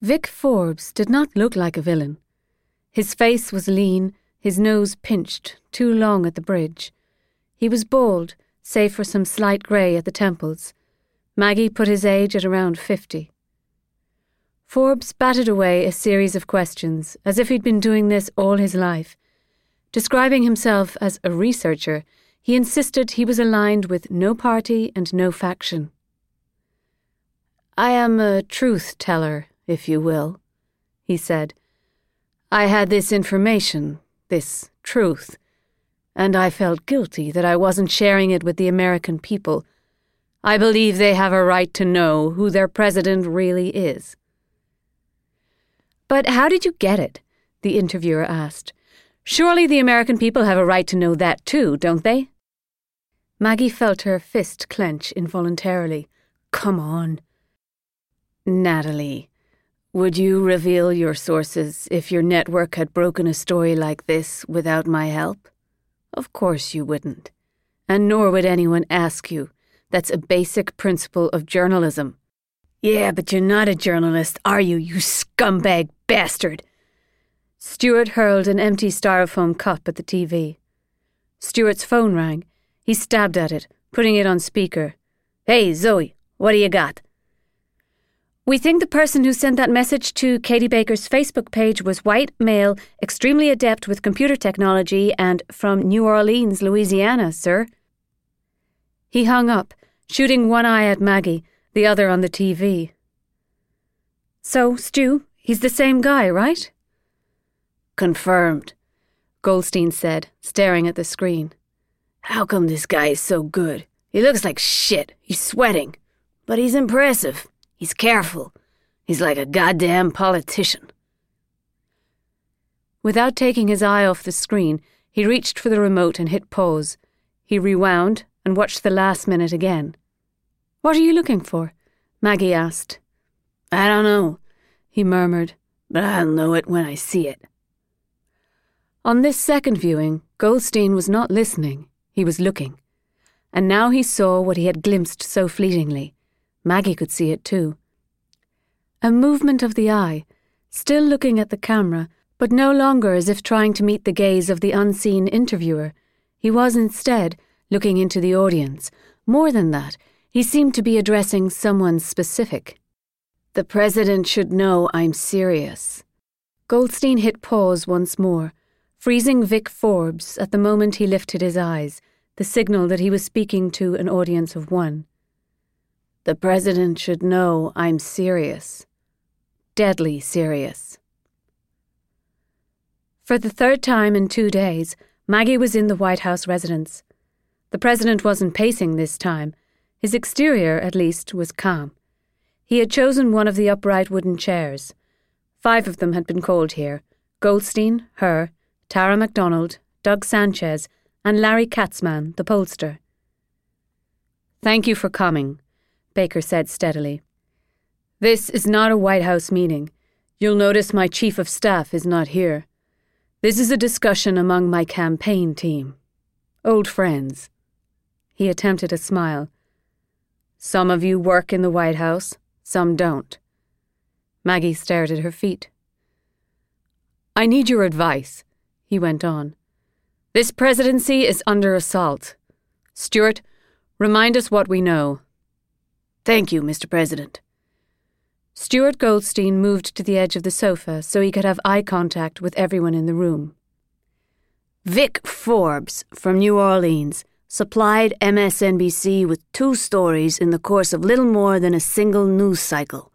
Vic Forbes did not look like a villain. His face was lean, his nose pinched, too long at the bridge. He was bald, save for some slight grey at the temples. Maggie put his age at around fifty. Forbes batted away a series of questions, as if he'd been doing this all his life. Describing himself as a researcher, he insisted he was aligned with no party and no faction. I am a truth teller, if you will, he said. I had this information, this truth, and I felt guilty that I wasn't sharing it with the American people. I believe they have a right to know who their president really is. But how did you get it? the interviewer asked. Surely the American people have a right to know that too, don't they? Maggie felt her fist clench involuntarily. Come on. Natalie, would you reveal your sources if your network had broken a story like this without my help? Of course you wouldn't. And nor would anyone ask you. That's a basic principle of journalism. Yeah, but you're not a journalist, are you, you scumbag bastard? Stuart hurled an empty styrofoam cup at the TV. Stuart's phone rang. He stabbed at it, putting it on speaker. Hey, Zoe, what do you got? We think the person who sent that message to Katie Baker's Facebook page was white, male, extremely adept with computer technology, and from New Orleans, Louisiana, sir. He hung up, shooting one eye at Maggie, the other on the TV. So, Stu, he's the same guy, right? Confirmed, Goldstein said, staring at the screen. How come this guy is so good? He looks like shit. He's sweating. But he's impressive. He's careful. He's like a goddamn politician. Without taking his eye off the screen, he reached for the remote and hit pause. He rewound and watched the last minute again. What are you looking for? Maggie asked. I don't know, he murmured, but I'll know it when I see it. On this second viewing, Goldstein was not listening, he was looking. And now he saw what he had glimpsed so fleetingly. Maggie could see it too. A movement of the eye, still looking at the camera, but no longer as if trying to meet the gaze of the unseen interviewer. He was instead looking into the audience. More than that, he seemed to be addressing someone specific. The president should know I'm serious. Goldstein hit pause once more, freezing Vic Forbes at the moment he lifted his eyes, the signal that he was speaking to an audience of one. The President should know I'm serious. Deadly serious. For the third time in two days, Maggie was in the White House residence. The President wasn't pacing this time. His exterior, at least, was calm. He had chosen one of the upright wooden chairs. Five of them had been called here Goldstein, her, Tara MacDonald, Doug Sanchez, and Larry Katzman, the pollster. Thank you for coming, Baker said steadily. This is not a White House meeting. You'll notice my chief of staff is not here. This is a discussion among my campaign team. Old friends. He attempted a smile. Some of you work in the White House, some don't. Maggie stared at her feet. I need your advice he went on. This presidency is under assault. Stuart, remind us what we know. Thank you, Mr. President. Stuart Goldstein moved to the edge of the sofa so he could have eye contact with everyone in the room. Vic Forbes from New Orleans supplied MSNBC with two stories in the course of little more than a single news cycle.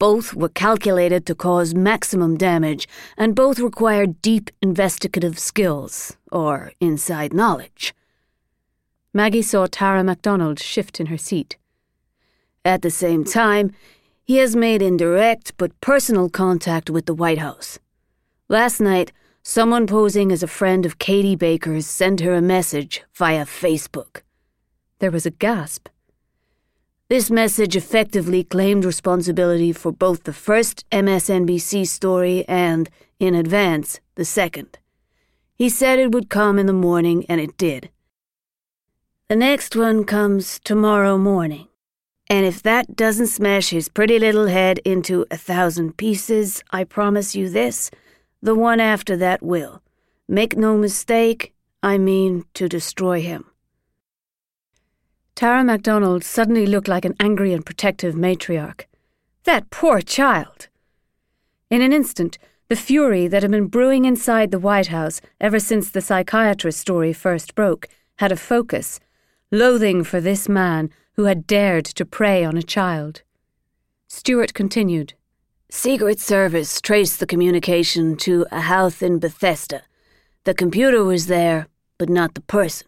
Both were calculated to cause maximum damage, and both required deep investigative skills, or inside knowledge. Maggie saw Tara MacDonald shift in her seat. At the same time, he has made indirect but personal contact with the White House. Last night, someone posing as a friend of Katie Baker's sent her a message via Facebook. There was a gasp. This message effectively claimed responsibility for both the first MSNBC story and, in advance, the second. He said it would come in the morning, and it did. The next one comes tomorrow morning. And if that doesn't smash his pretty little head into a thousand pieces, I promise you this the one after that will. Make no mistake, I mean to destroy him. Tara MacDonald suddenly looked like an angry and protective matriarch. That poor child! In an instant, the fury that had been brewing inside the White House ever since the psychiatrist story first broke had a focus loathing for this man who had dared to prey on a child. Stuart continued. Secret Service traced the communication to a house in Bethesda. The computer was there, but not the person.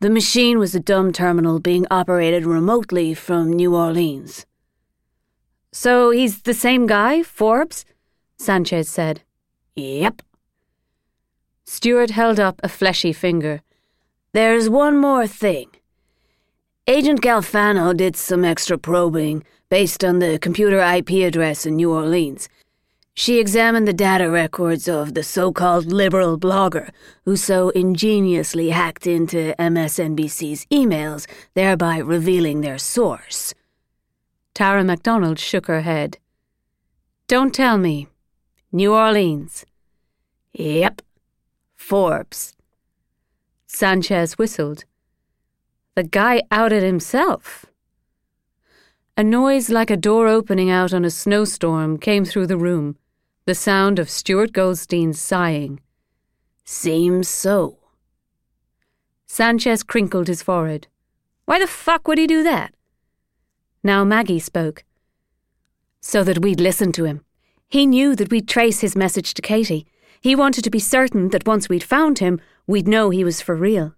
The machine was a dumb terminal being operated remotely from New Orleans. So he's the same guy, Forbes? Sanchez said. Yep. Stuart held up a fleshy finger. There's one more thing. Agent Galfano did some extra probing based on the computer IP address in New Orleans. She examined the data records of the so called liberal blogger who so ingeniously hacked into MSNBC's emails, thereby revealing their source. Tara MacDonald shook her head. Don't tell me. New Orleans. Yep. Forbes. Sanchez whistled. The guy outed himself. A noise like a door opening out on a snowstorm came through the room, the sound of Stuart Goldstein's sighing. Seems so. Sanchez crinkled his forehead. Why the fuck would he do that? Now Maggie spoke. So that we'd listen to him. He knew that we'd trace his message to Katie. He wanted to be certain that once we'd found him, we'd know he was for real.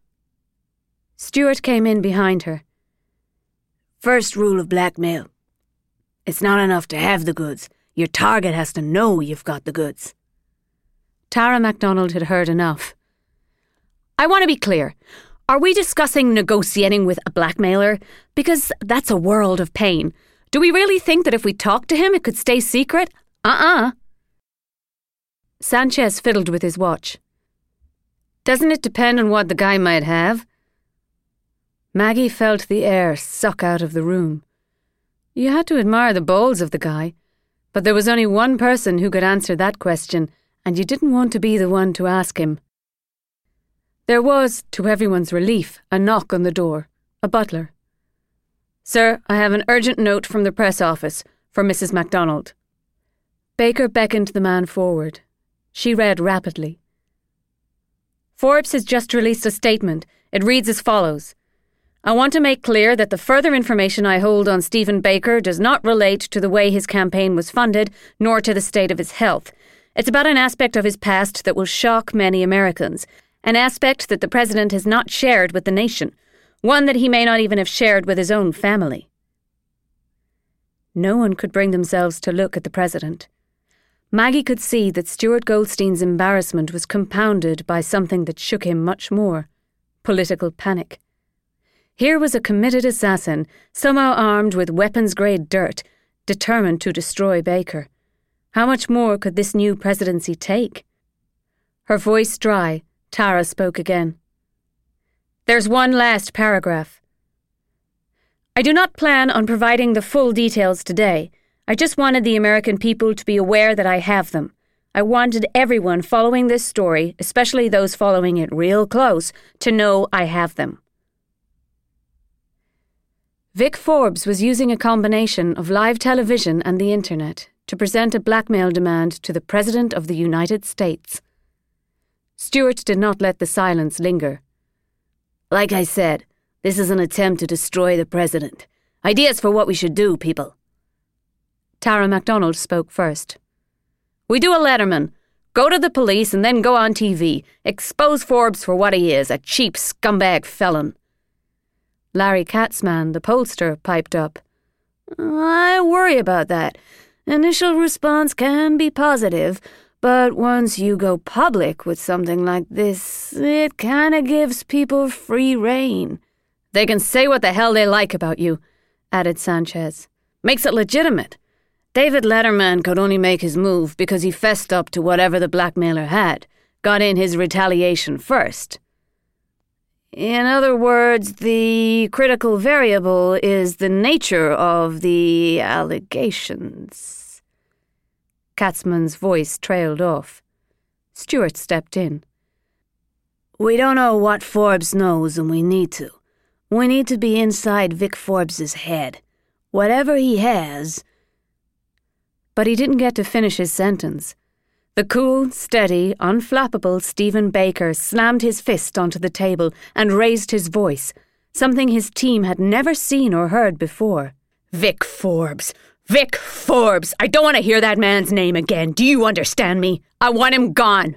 Stuart came in behind her. First rule of blackmail it's not enough to have the goods, your target has to know you've got the goods. Tara MacDonald had heard enough. I want to be clear. Are we discussing negotiating with a blackmailer? Because that's a world of pain. Do we really think that if we talked to him, it could stay secret? Uh uh-uh. uh Sanchez fiddled with his watch. Doesn't it depend on what the guy might have? Maggie felt the air suck out of the room. You had to admire the balls of the guy, but there was only one person who could answer that question, and you didn't want to be the one to ask him. There was, to everyone's relief, a knock on the door. A butler. Sir, I have an urgent note from the press office for Mrs. MacDonald. Baker beckoned the man forward. She read rapidly. Forbes has just released a statement. It reads as follows. I want to make clear that the further information I hold on Stephen Baker does not relate to the way his campaign was funded, nor to the state of his health. It's about an aspect of his past that will shock many Americans, an aspect that the President has not shared with the nation, one that he may not even have shared with his own family. No one could bring themselves to look at the President. Maggie could see that Stuart Goldstein's embarrassment was compounded by something that shook him much more political panic. Here was a committed assassin, somehow armed with weapons grade dirt, determined to destroy Baker. How much more could this new presidency take? Her voice dry, Tara spoke again. There's one last paragraph. I do not plan on providing the full details today. I just wanted the American people to be aware that I have them. I wanted everyone following this story, especially those following it real close, to know I have them. Vic Forbes was using a combination of live television and the internet to present a blackmail demand to the President of the United States. Stuart did not let the silence linger. Like I said, this is an attempt to destroy the President. Ideas for what we should do, people. Tara MacDonald spoke first. We do a Letterman. Go to the police and then go on TV. Expose Forbes for what he is a cheap scumbag felon. Larry Katzman, the pollster, piped up. I worry about that. Initial response can be positive, but once you go public with something like this, it kinda gives people free rein. They can say what the hell they like about you, added Sanchez. Makes it legitimate. David Letterman could only make his move because he fessed up to whatever the blackmailer had, got in his retaliation first. In other words, the critical variable is the nature of the allegations. Katzman's voice trailed off. Stuart stepped in. We don't know what Forbes knows, and we need to. We need to be inside Vic Forbes's head. Whatever he has. But he didn't get to finish his sentence. The cool, steady, unflappable Stephen Baker slammed his fist onto the table and raised his voice, something his team had never seen or heard before. Vic Forbes! Vic Forbes! I don't want to hear that man's name again. Do you understand me? I want him gone.